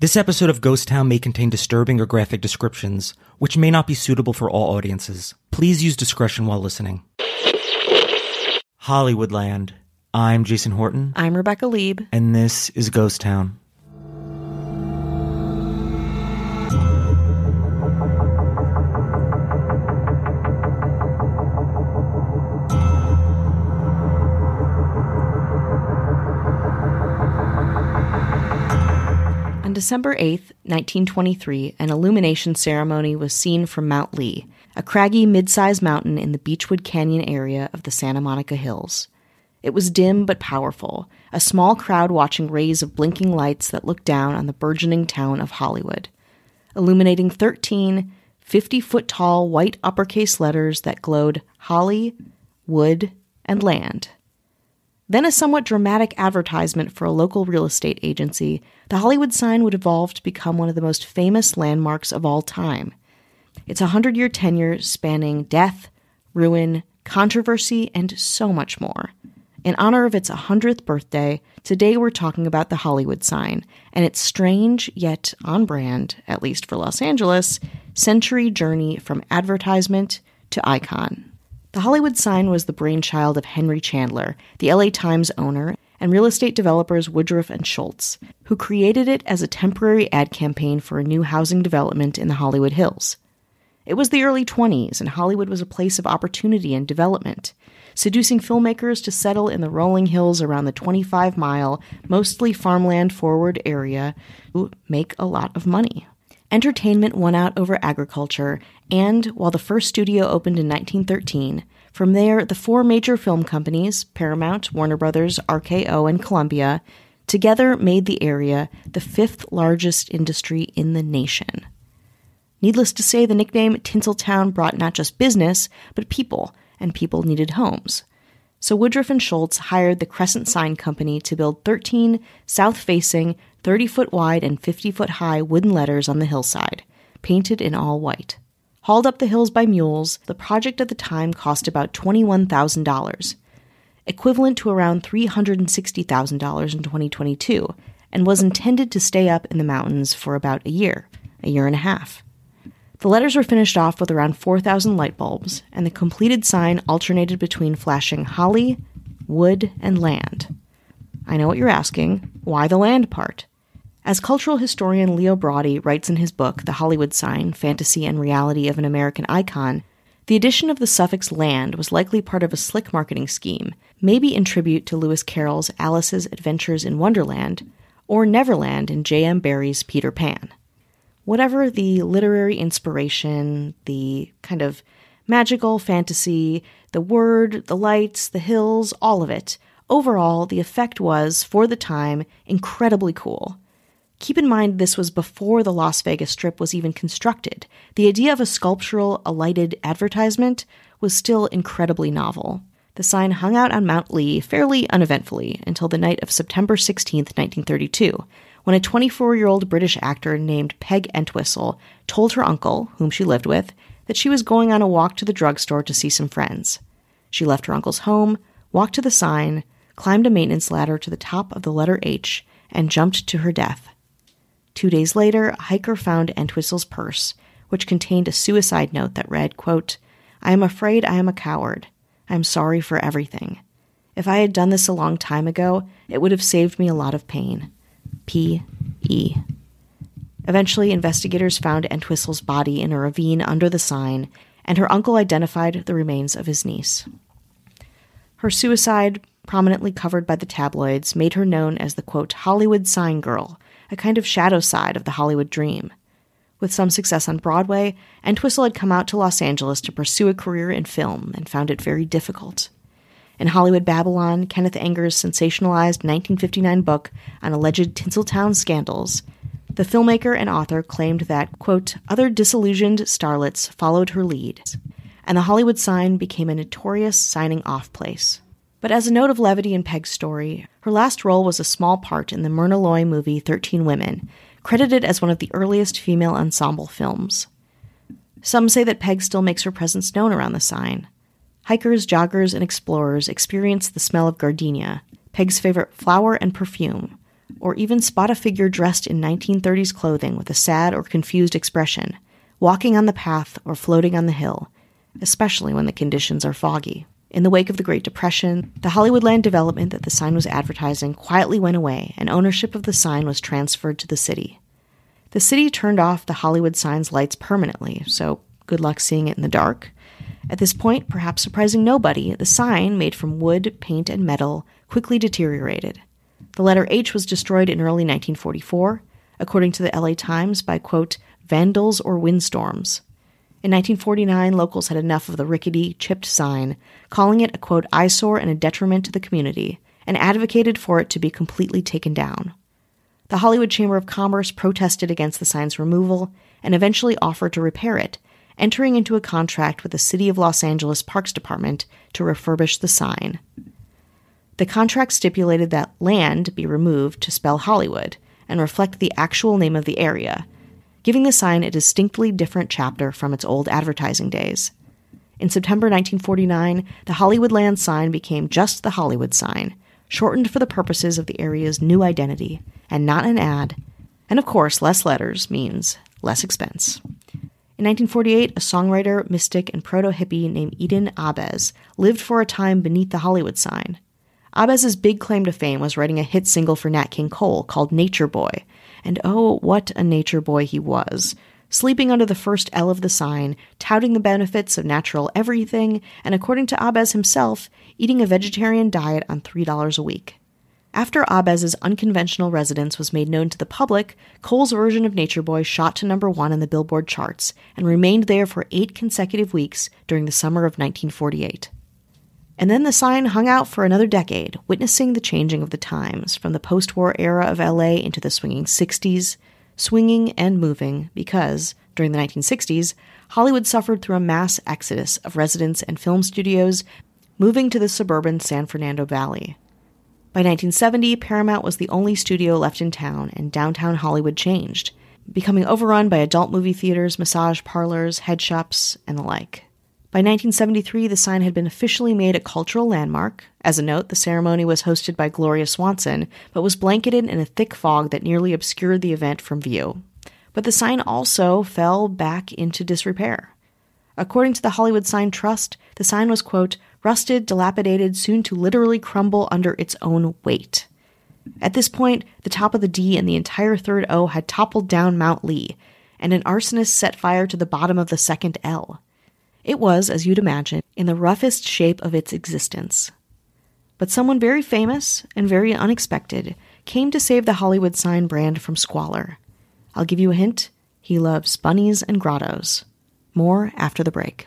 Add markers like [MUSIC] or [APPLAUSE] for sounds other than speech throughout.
This episode of Ghost Town may contain disturbing or graphic descriptions, which may not be suitable for all audiences. Please use discretion while listening. Hollywoodland. I'm Jason Horton, I'm Rebecca Leib. and this is Ghost Town. December 8th, 1923, an illumination ceremony was seen from Mount Lee, a craggy mid-sized mountain in the Beechwood Canyon area of the Santa Monica Hills. It was dim but powerful, a small crowd watching rays of blinking lights that looked down on the burgeoning town of Hollywood, illuminating 13 50-foot tall white uppercase letters that glowed Holly, Wood, and Land. Then a somewhat dramatic advertisement for a local real estate agency, the Hollywood sign would evolve to become one of the most famous landmarks of all time. It's a hundred year tenure spanning death, ruin, controversy, and so much more. In honor of its 100th birthday, today we're talking about the Hollywood sign and its strange, yet on brand, at least for Los Angeles, century journey from advertisement to icon. The Hollywood sign was the brainchild of Henry Chandler, the LA Times owner, and real estate developers Woodruff and Shoults, who created it as a temporary ad campaign for a new housing development in the Hollywood Hills. It was the early 20s, and Hollywood was a place of opportunity and development, seducing filmmakers to settle in the rolling hills around the 25 mile, mostly farmland forward area to make a lot of money. Entertainment won out over agriculture, and while the first studio opened in 1913, from there the four major film companies Paramount, Warner Brothers, RKO, and Columbia together made the area the fifth largest industry in the nation. Needless to say, the nickname Tinseltown brought not just business, but people, and people needed homes. So Woodruff and Shoults hired the Crescent Sign Company to build 13 south facing, 30 foot wide, and 50 foot high wooden letters on the hillside, painted in all white. Hauled up the hills by mules, the project at the time cost about $21,000, equivalent to around $360,000 in 2022, and was intended to stay up in the mountains for about a year, a year and a half. The letters were finished off with around 4,000 light bulbs, and the completed sign alternated between flashing holly, wood, and land. I know what you're asking. Why the land part? As cultural historian Leo Braudy writes in his book, The Hollywood Sign Fantasy and Reality of an American Icon, the addition of the suffix land was likely part of a slick marketing scheme, maybe in tribute to Lewis Carroll's Alice's Adventures in Wonderland, or Neverland in J.M. Barrie's Peter Pan. Whatever the literary inspiration, the kind of magical fantasy, the word, the lights, the hills, all of it, overall, the effect was, for the time, incredibly cool. Keep in mind this was before the Las Vegas Strip was even constructed. The idea of a sculptural, alighted advertisement was still incredibly novel. The sign hung out on Mount Lee fairly uneventfully until the night of September 16, 1932, when a 24 year old British actor named Peg Entwistle told her uncle, whom she lived with, that she was going on a walk to the drugstore to see some friends. She left her uncle's home, walked to the sign, climbed a maintenance ladder to the top of the letter H, and jumped to her death. Two days later, a hiker found Entwistle's purse, which contained a suicide note that read, quote, I am afraid I am a coward. I am sorry for everything. If I had done this a long time ago, it would have saved me a lot of pain. P. E. Eventually, investigators found Entwistle's body in a ravine under the sign, and her uncle identified the remains of his niece. Her suicide, prominently covered by the tabloids, made her known as the quote, Hollywood sign girl, a kind of shadow side of the Hollywood dream. With some success on Broadway, Entwistle had come out to Los Angeles to pursue a career in film and found it very difficult. In Hollywood Babylon, Kenneth Anger's sensationalized 1959 book on alleged Tinseltown scandals, the filmmaker and author claimed that, quote, other disillusioned starlets followed her lead, and the Hollywood sign became a notorious signing off place. But as a note of levity in Peg's story, her last role was a small part in the Myrna Loy movie 13 Women, credited as one of the earliest female ensemble films. Some say that Peg still makes her presence known around the sign. Hikers, joggers, and explorers experience the smell of gardenia, Peg's favorite flower and perfume, or even spot a figure dressed in 1930s clothing with a sad or confused expression, walking on the path or floating on the hill, especially when the conditions are foggy. In the wake of the Great Depression, the Hollywoodland development that the sign was advertising quietly went away, and ownership of the sign was transferred to the city. The city turned off the Hollywood sign's lights permanently, so good luck seeing it in the dark. At this point, perhaps surprising nobody, the sign, made from wood, paint, and metal, quickly deteriorated. The letter H was destroyed in early 1944, according to the LA Times, by, quote, vandals or windstorms. In 1949, locals had enough of the rickety, chipped sign, calling it a quote eyesore and a detriment to the community, and advocated for it to be completely taken down. The Hollywood Chamber of Commerce protested against the sign's removal and eventually offered to repair it, entering into a contract with the City of Los Angeles Parks Department to refurbish the sign. The contract stipulated that land be removed to spell Hollywood and reflect the actual name of the area giving the sign a distinctly different chapter from its old advertising days. In September 1949, the Hollywoodland sign became just the Hollywood sign, shortened for the purposes of the area's new identity, and not an ad. And of course, less letters means less expense. In 1948, a songwriter, mystic, and proto hippie named Eden Ahbez lived for a time beneath the Hollywood sign. Ahbez's big claim to fame was writing a hit single for Nat King Cole called Nature Boy, and oh, what a nature boy he was. Sleeping under the first L of the sign, touting the benefits of natural everything, and according to Ahbez himself, eating a vegetarian diet on $3 a week. After Ahbez's unconventional residence was made known to the public, Cole's version of Nature Boy shot to number one in the Billboard charts and remained there for eight consecutive weeks during the summer of 1948. And then the sign hung out for another decade, witnessing the changing of the times from the post war era of LA into the swinging 60s, swinging and moving because, during the 1960s, Hollywood suffered through a mass exodus of residents and film studios moving to the suburban San Fernando Valley. By 1970, Paramount was the only studio left in town, and downtown Hollywood changed, becoming overrun by adult movie theaters, massage parlors, head shops, and the like. By 1973, the sign had been officially made a cultural landmark. As a note, the ceremony was hosted by Gloria Swanson, but was blanketed in a thick fog that nearly obscured the event from view. But the sign also fell back into disrepair. According to the Hollywood Sign Trust, the sign was, quote, rusted, dilapidated, soon to literally crumble under its own weight. At this point, the top of the D and the entire third O had toppled down Mount Lee, and an arsonist set fire to the bottom of the second L. It was, as you'd imagine, in the roughest shape of its existence. But someone very famous and very unexpected came to save the Hollywood sign brand from squalor. I'll give you a hint he loves bunnies and grottos. More after the break.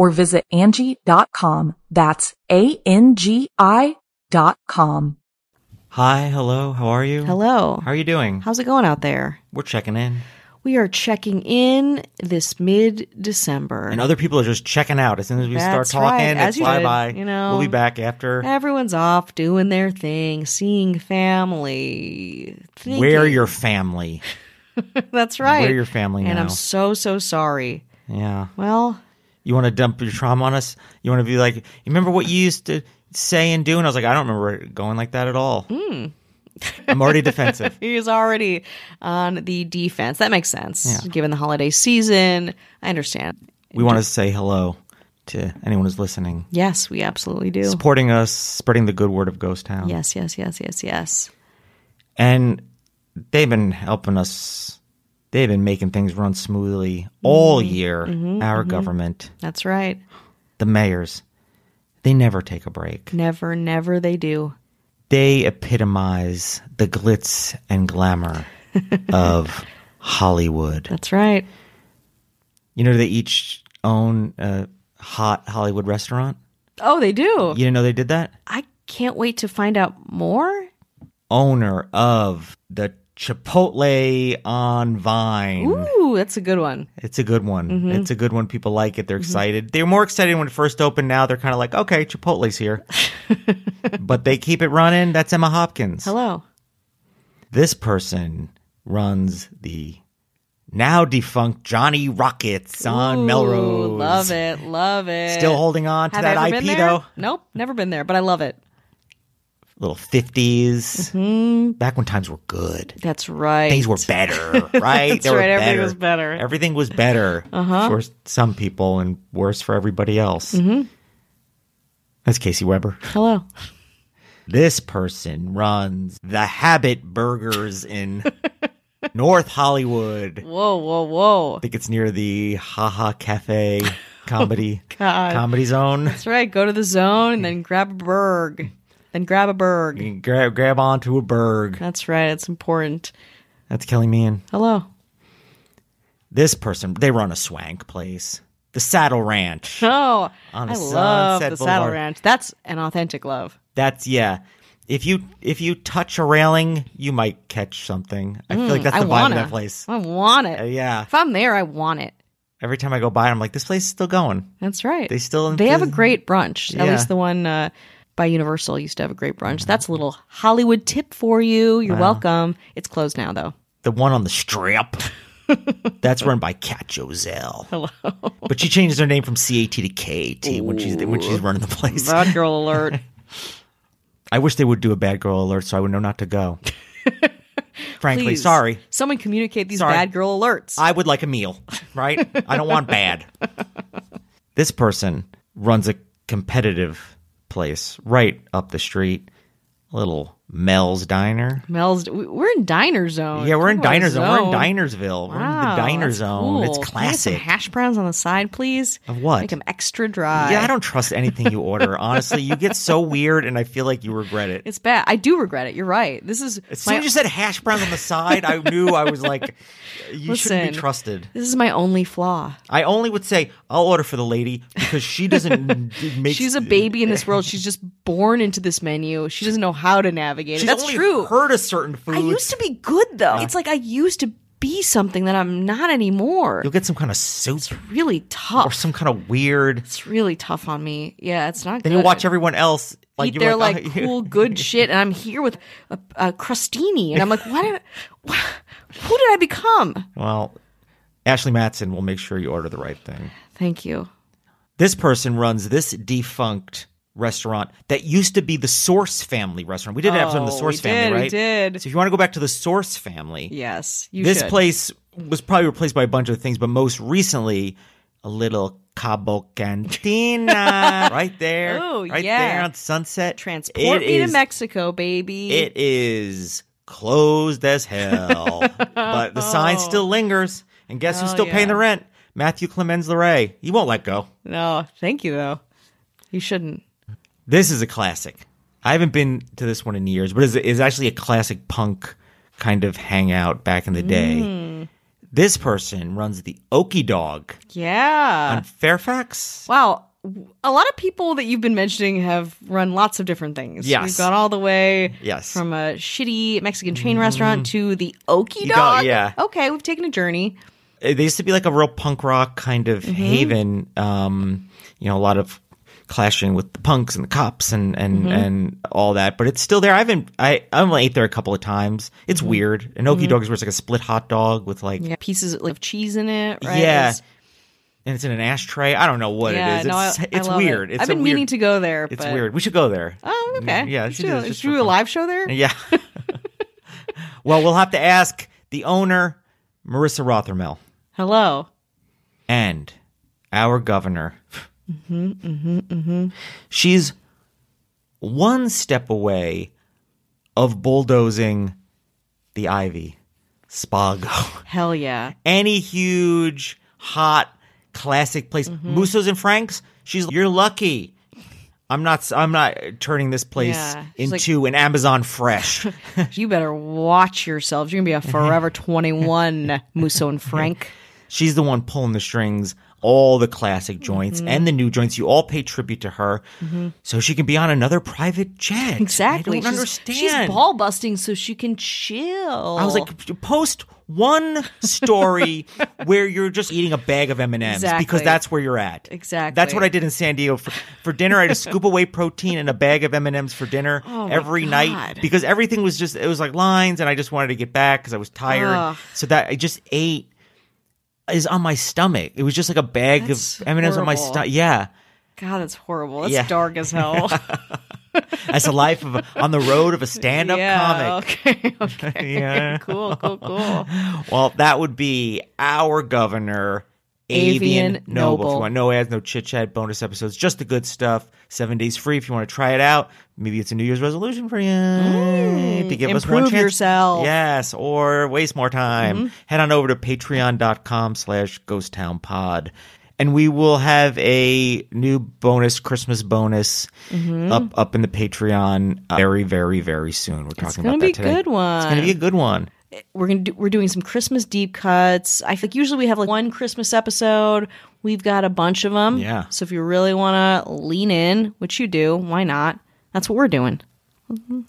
or visit Angi.com. That's A-N-G-I dot com. Hi, hello, how are you? Hello. How are you doing? How's it going out there? We're checking in. We are checking in this mid December. And other people are just checking out. As soon as we That's start talking, right, as it's you bye did, bye. you know. we'll be back after. Everyone's off doing their thing, seeing family. Thinking. Where your family? [LAUGHS] That's right. Where your family now. And now? I'm so, so sorry. yeah. Well, You want to dump your trauma on us? You want to be like, you remember what you used to say and do? And I was like, I don't remember it going like that at all. Hmm. I'm already defensive. [LAUGHS] he's already on the defense. That makes sense. Yeah. Given the holiday season, I understand. We want to say hello to anyone who's listening, Yes, we absolutely do. supporting us, spreading the good word of Ghost Town. Yes, yes, yes, yes, yes. And they've been helping us. They've been making things run smoothly all Mm-hmm. year. Our government, That's right. the mayors, they never take a break. Never, never they do. They epitomize the glitz and glamour [LAUGHS] of Hollywood. That's right. You know, they each own a hot Hollywood restaurant. Oh, they do. You didn't know they did that? I can't wait to find out more. Owner of the Chipotle on Vine. Ooh, that's a good one. It's a good one. Mm-hmm. It's a good one. People like it. They're mm-hmm. excited. They were more excited when it first opened. Now they're kind of like, okay, Chipotle's here. [LAUGHS] but they keep it running. That's Emma Hopkins. Hello. This person runs the now defunct Johnny Rockets on Ooh, Melrose. Love it. Love it. Still holding on to Have that IP though. Nope, never been there, but I love it. Little 50s. Mm-hmm. Back when times were good. That's right. Things were better, [LAUGHS] right? That's right, everything was better. Everything was better Uh-huh. for some people and worse for everybody else. Mm-hmm. That's Casey Weber. Hello. [LAUGHS] This person runs the Habit Burgers in [LAUGHS] North Hollywood. Whoa, whoa, whoa. I think it's near the Haha Cafe comedy God. comedy zone. That's right. Go to the zone and then grab a burg. Then grab a can grab grab onto a burg. That's right. It's important. That's Kelly Meehan. Hello. This person, they run a swank place, the Saddle Ranch. [LAUGHS] Oh, On I love the Saddle Ranch. That's an authentic love. That's yeah. If you if you touch a railing, you might catch something. I feel like that's Mm, I the vibe wanna. of that place. I want it. Uh, yeah. If I'm there, I want it. Every time I go by, I'm like, this place is still going. That's right. They still they have a great brunch. At Yeah. Least the one uh, by Universal used to have a great brunch. That's a little Hollywood tip for you. You're welcome. It's closed now though. the one on the strip. [LAUGHS] That's run by Kat Joselle. Hello. But she changes her name from CAT to KT when she's when she's running the place. Bad girl alert. [LAUGHS] I wish they would do a bad girl alert so I would know not to go. [LAUGHS] Frankly, Please. sorry. Someone communicate these Sorry. bad girl alerts. I would like a meal, right? I don't want bad. This person runs a competitive place right up the street, A little Mel's Diner. Mel's. we- We're in diner zone. Yeah, we're in Diner Zone. We're in zone. Dinersville. We're in the Diner Zone. cool. It's Can I have some classic. hash browns on the side, please. Of what? Make them extra dry. Yeah, I don't trust anything you order. [LAUGHS] Honestly, you get so weird, and I feel like you regret it. It's bad. I do regret it. You're right. This is As soon my, as you said hash browns on the side, I knew I was like, you shouldn't be trusted. this is my only flaw. I only would say I'll order for the lady because she doesn't [LAUGHS] make. She's a baby in this [LAUGHS] world. She's just born into this menu. She doesn't know how to navigate it. She's That's only true. heard a certain foods. I used to be good though. It's like I used to be something that I'm not anymore. You'll get some kind of soup It's really tough. or some kind of weird. It's really tough on me. Yeah, it's not good. Then good. you watch everyone else like eat their like, like [LAUGHS] oh, cool good shit, and I'm here with a, a crostini, and I'm like, what? Did, wha [LAUGHS] who did I become? Well, Ashley Matson will make sure you order the right thing. Thank you. This person runs this defunct restaurant that used to be the Source Family restaurant. We did an episode on the Oh, Source we Family, did, we right? did. So if you want to go back to the Source Family, Yes, you this should. place was probably replaced by a bunch of things, but most recently, a little Cabo Cantina [LAUGHS] right there, Oh, right yeah. there on Sunset. Transport It me to Mexico, baby. It is closed as hell, [LAUGHS] but the sign oh. still lingers. And guess who's Oh, still paying the rent? Matthew Clemens Leray. He won't let go. no, thank you though. You shouldn't. This is a classic. I haven't been to this one in years, but it's, it's actually a classic punk kind of hangout back in the day. Mm. This person runs the Okie Dog Yeah. on Fairfax. Wow. A lot of people that you've been mentioning have run lots of different things. Yes. We've gone all the way Yes. Mm. from a shitty Mexican chain restaurant to the Okie Dog. yeah. Okay, we've taken a journey. It used to be like a real punk rock kind of Mm-hmm. haven. Um, you know, a lot of clashing with the punks and the cops and and Mm-hmm. and all that. But it's still there. I haven't. I I only ate there a couple of times. It's Mm-hmm. weird. An Okie Dog is where it's like a split hot dog with like Yeah, pieces of cheese in it, right? Yeah. It's- and it's in an ashtray. I don't know what yeah, it is. no, It's I, I it's love weird. It. It's I've been weird, meaning to go there. It's but- weird. We should go there. Oh, okay. Yeah, Let's should do, do it. this Let's just for do a live show there. Yeah. [LAUGHS] well, we'll have to ask the owner, Marissa Rothermel, Hello. and our governor. Mm-hmm, mm-hmm, mm-hmm. She's one step away of bulldozing the Ivy, Spago. Hell yeah. Any huge, hot, classic place, Mm-hmm. Musso's and Frank's. She's you're lucky. I'm not. I'm not turning this place Yeah. She's like- into an Amazon Fresh. [LAUGHS] You better watch yourselves. You're gonna be a [LAUGHS] forever 21, Musso and Frank. [LAUGHS] She's the one pulling the strings, all the classic joints Mm-hmm. and the new joints. You all pay tribute to her, so she can be on another private jet. Exactly. I don't she's, understand. She's ball busting so she can chill. I was like, post one story [LAUGHS] where you're just eating a bag of M and M's Exactly. because that's where you're at. Exactly. That's what I did in San Diego for, for dinner. I had to scoop away protein and a bag of M and M's for dinner [LAUGHS] Oh every night because everything was just it was like lines, and I just wanted to get back because I was tired. Ugh. So that I just ate is on my stomach. It was just like a bag That's of M and M's on my stomach. Yeah. God, that's horrible. That's Yeah. dark as hell. [LAUGHS] That's the life of a, on the road of a stand-up yeah. comic. Okay. [LAUGHS] Okay. [LAUGHS] Yeah. cool. Cool. Cool. Well, that would be our governor, Avian, Avian Noble. If you want no ads, no chit chat, bonus episodes, just the good stuff. Seven days free if you want to try it out. Maybe it's a New Year's resolution for you to give us one Mm, chance. yourself. Yes, or waste more time. Mm-hmm. Head on over to patreon.com slash ghost town pod. And we will have a new bonus, Christmas bonus, Mm-hmm. up up in the Patreon uh, very, very, very soon. We're talking about be that a today. good one. It's going to be a good one. We're gonna do, we're doing some Christmas deep cuts. I think usually we have like one Christmas episode. We've got a bunch of them. Yeah. So if you really want to lean in, which you do, why not? That's what we're doing.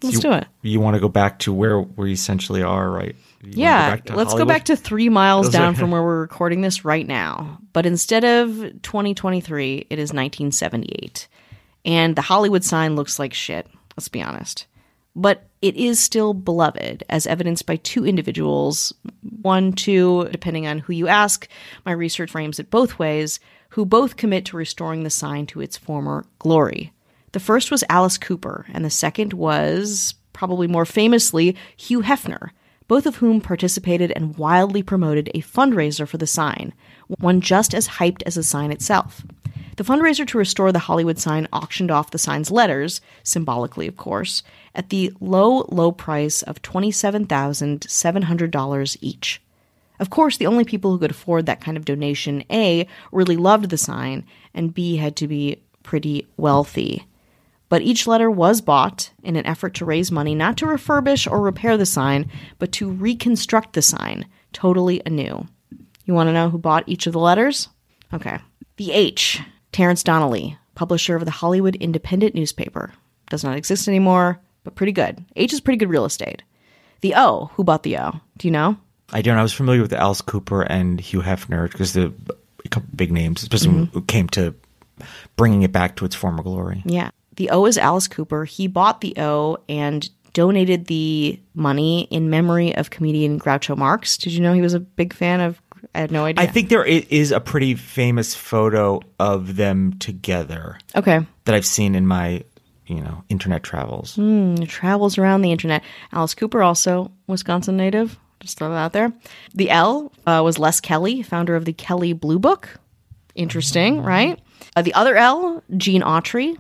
Let's you, do it. You want to go back to where we essentially are, right? You Yeah, to let's go back to three miles Those down are- from [LAUGHS] where we're recording this right now. But instead of 2023, it is 1978. And the Hollywood sign looks like shit, let's be honest. But it is still beloved, as evidenced by two individuals, one, two, depending on who you ask. My research frames it both ways, who both commit to restoring the sign to its former glory. The first was Alice Cooper, and the second was, probably more famously, Hugh Hefner, both of whom participated and wildly promoted a fundraiser for the sign, one just as hyped as the sign itself. The fundraiser to restore the Hollywood sign auctioned off the sign's letters, symbolically, of course, at the low, low price of $27,700 each. Of course, the only people who could afford that kind of donation A really loved the sign, and B had to be pretty wealthy. But each letter was bought in an effort to raise money not to refurbish or repair the sign, but to reconstruct the sign totally anew. You want to know who bought each of the letters? Okay. The H, Terrence Donnelly, publisher of the Hollywood Independent newspaper. Does not exist anymore, but pretty good. H is pretty good real estate. The O, who bought the O? Do you know? I don't. I was familiar with Alice Cooper and Hugh Hefner because the a couple big names, especially Mm-hmm. who came to bringing it back to its former glory. Yeah. The O is Alice Cooper. He bought the O and donated the money in memory of comedian Groucho Marx. Did you know he was a big fan of I had no idea. I think there i- is a pretty famous photo of them together Okay. that I've seen in my, you know, internet travels. It travels around the internet. Alice Cooper, also Wisconsin native. Just throw that out there. The L uh, was Les Kelly, founder of the Kelly Blue Book. Interesting, right? Uh, the other L, Gene Autry,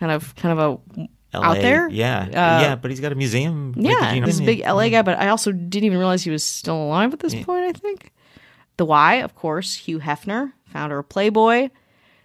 kind of kind of a LA, out there. Yeah. yeah, but he's got a museum. with the Yeah, Gene he's a Autry. big LA guy, but I also didn't even realize he was still alive at this point. I think. The Y, of course, Hugh Hefner, founder of Playboy.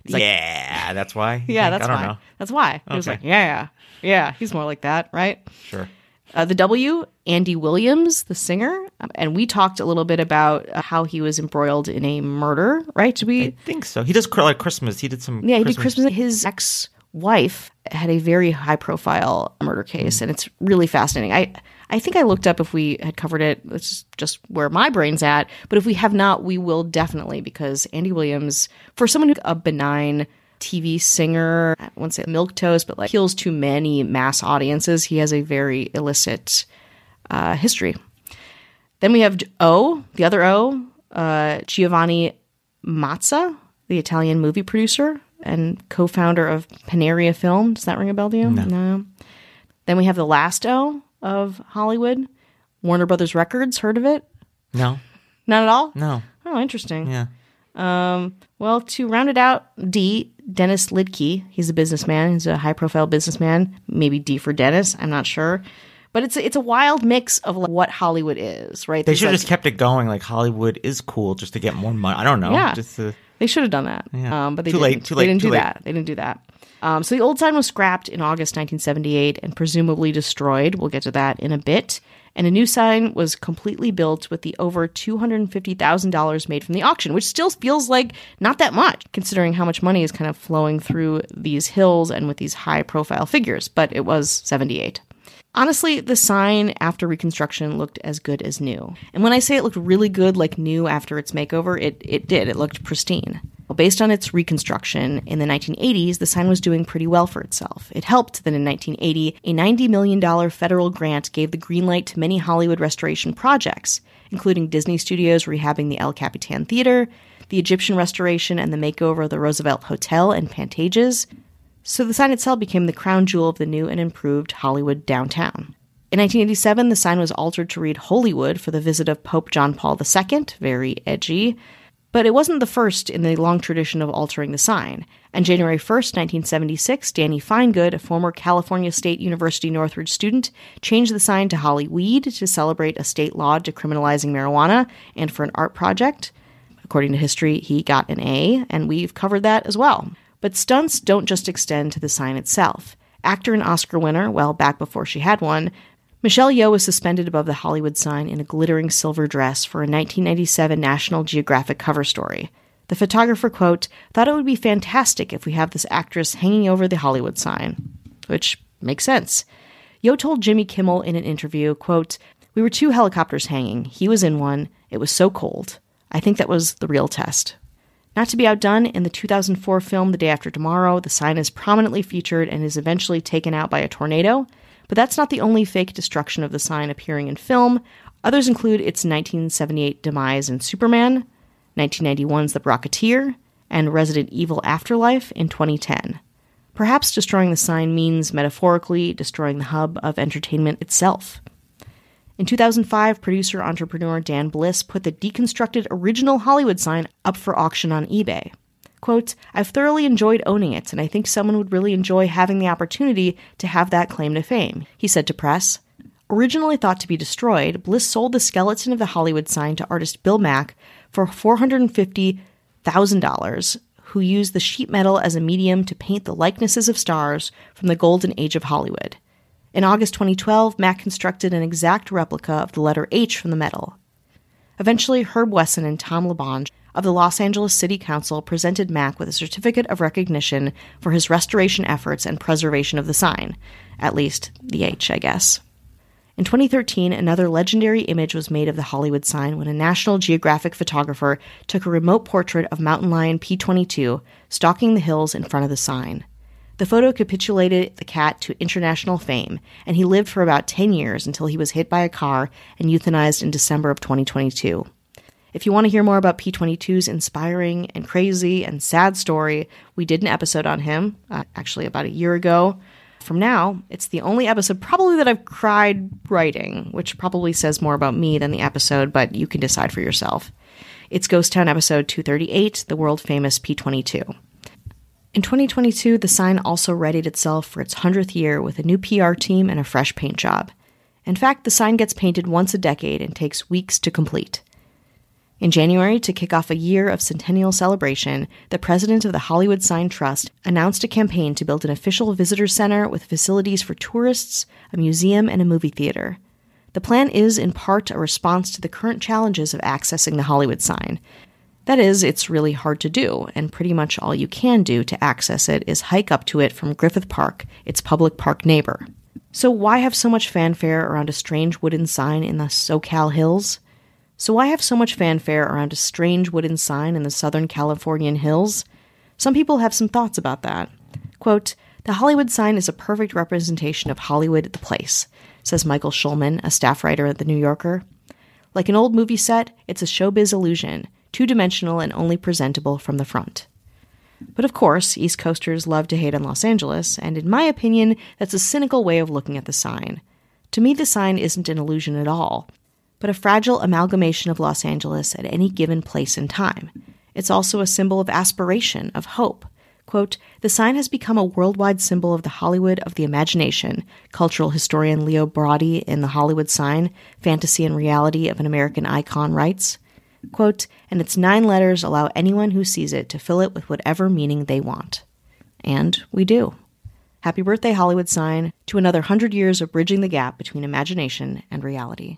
yeah, that's why. [LAUGHS] Yeah, think? that's I don't why. know. That's why. He was like, yeah, yeah, he's more like that, right? Sure. Uh, the W, Andy Williams, the singer, and we talked a little bit about uh, how he was embroiled in a murder, right? Did we? I think so. He does like Christmas. He did some. Yeah, he did Christmas. His ex-wife had a very high-profile murder case, and it's really fascinating. I I think I looked up if we had covered it. It's just where my brain's at. But if we have not, we will definitely because Andy Williams, for someone who's a benign TV singer, I won't say milk toast, but like appeals to many mass audiences, he has a very illicit uh, history. Then we have O, the other O, uh, Giovanni Mazza, the Italian movie producer and co-founder of Panaria Film. Does that ring a bell to you? No. Then we have the last O of Hollywood, Warner Brothers Records. Heard of it? No, Not at all. no. Oh, interesting. Yeah. Um, Well, to round it out, D, Dennis Lidtke. He's a businessman. He's a high profile businessman. Maybe D for Dennis. I'm not sure. But it's a, it's a wild mix of like what Hollywood is, right? They should have like- just kept it going. Like Hollywood is cool just to get more money. I don't know. Yeah. Just to, They should have done that. Yeah. Um, but they Too didn't. late, too They didn't do late. that. They didn't do that. Um, so the old sign was scrapped in August 1978 and presumably destroyed. We'll get to that in a bit. And a new sign was completely built with the over $250,000 made from the auction, which still feels like not that much, considering how much money is kind of flowing through these hills and with these high profile figures. But it was 78. Honestly, the sign after reconstruction looked as good as new. And when I say it looked really good, like new after its makeover, it, it did. It looked pristine. Well, based on its reconstruction in the 1980s, the sign was doing pretty well for itself. It helped that in 1980, a $90 million federal grant gave the green light to many Hollywood restoration projects, including Disney Studios rehabbing the El Capitan Theater, the Egyptian restoration and the makeover of the Roosevelt Hotel and Pantages, so the sign itself became the crown jewel of the new and improved Hollywood downtown. In 1987, the sign was altered to read Hollywood for the visit of Pope John Paul II, very edgy. But it wasn't the first in the long tradition of altering the sign. On January 1st, 1976, Danny Finegood, a former California State University Northridge student, changed the sign to Hollyweed to celebrate a state law decriminalizing marijuana and for an art project. According to history, he got an A, and we've covered that as well. But stunts don't just extend to the sign itself. Actor and Oscar winner, well, back before she had one, Michelle Yeoh was suspended above the Hollywood sign in a glittering silver dress for a 1997 National Geographic cover story. The photographer, quote, thought it would be fantastic if we have this actress hanging over the Hollywood sign. Which makes sense. Yeoh told Jimmy Kimmel in an interview, quote, We were two helicopters hanging. He was in one. It was so cold. I think that was the real test. Not to be outdone, in the 2004 film The Day After Tomorrow, the sign is prominently featured and is eventually taken out by a tornado. But that's not the only fake destruction of the sign appearing in film. Others include its 1978 demise in Superman, 1991's The Rocketeer, and Resident Evil Afterlife in 2010. Perhaps destroying the sign means metaphorically destroying the hub of entertainment itself. In 2005, producer entrepreneur Dan Bliss put the deconstructed original Hollywood sign up for auction on eBay. Quote, I've thoroughly enjoyed owning it, and I think someone would really enjoy having the opportunity to have that claim to fame, he said to press. Originally thought to be destroyed, Bliss sold the skeleton of the Hollywood sign to artist Bill Mack for $450,000, who used the sheet metal as a medium to paint the likenesses of stars from the golden age of Hollywood. In August 2012, Mack constructed an exact replica of the letter H from the metal. Eventually, Herb Wesson and Tom LaBonge of the Los Angeles City Council presented Mack with a certificate of recognition for his restoration efforts and preservation of the sign. At least, the H, I guess. In 2013, another legendary image was made of the Hollywood sign when a National Geographic photographer took a remote portrait of mountain lion P22 stalking the hills in front of the sign. The photo capitulated the cat to international fame, and he lived for about 10 years until he was hit by a car and euthanized in December of 2022. If you want to hear more about P22's inspiring and crazy and sad story, we did an episode on him, uh, actually about a year ago. From now, it's the only episode probably that I've cried writing, which probably says more about me than the episode, but you can decide for yourself. It's Ghost Town episode 238, the world famous P22. In 2022, the sign also readied itself for its 100th year with a new PR team and a fresh paint job. In fact, the sign gets painted once a decade and takes weeks to complete. In January, to kick off a year of centennial celebration, the president of the Hollywood Sign Trust announced a campaign to build an official visitor center with facilities for tourists, a museum, and a movie theater. The plan is, in part, a response to the current challenges of accessing the Hollywood sign. That is, it's really hard to do, and pretty much all you can do to access it is hike up to it from Griffith Park, its public park neighbor. So, why have so much fanfare around a strange wooden sign in the SoCal hills? So, why have so much fanfare around a strange wooden sign in the Southern Californian hills? Some people have some thoughts about that. Quote, the Hollywood sign is a perfect representation of Hollywood, at the place, says Michael Schulman, a staff writer at The New Yorker. Like an old movie set, it's a showbiz illusion, two dimensional and only presentable from the front. But of course, East Coasters love to hate on Los Angeles, and in my opinion, that's a cynical way of looking at the sign. To me, the sign isn't an illusion at all but a fragile amalgamation of Los Angeles at any given place and time. It's also a symbol of aspiration, of hope. Quote, the sign has become a worldwide symbol of the Hollywood of the imagination, cultural historian Leo Braudy in The Hollywood Sign, Fantasy and Reality of an American Icon writes. Quote, and its nine letters allow anyone who sees it to fill it with whatever meaning they want. And we do. Happy birthday, Hollywood sign, to another hundred years of bridging the gap between imagination and reality.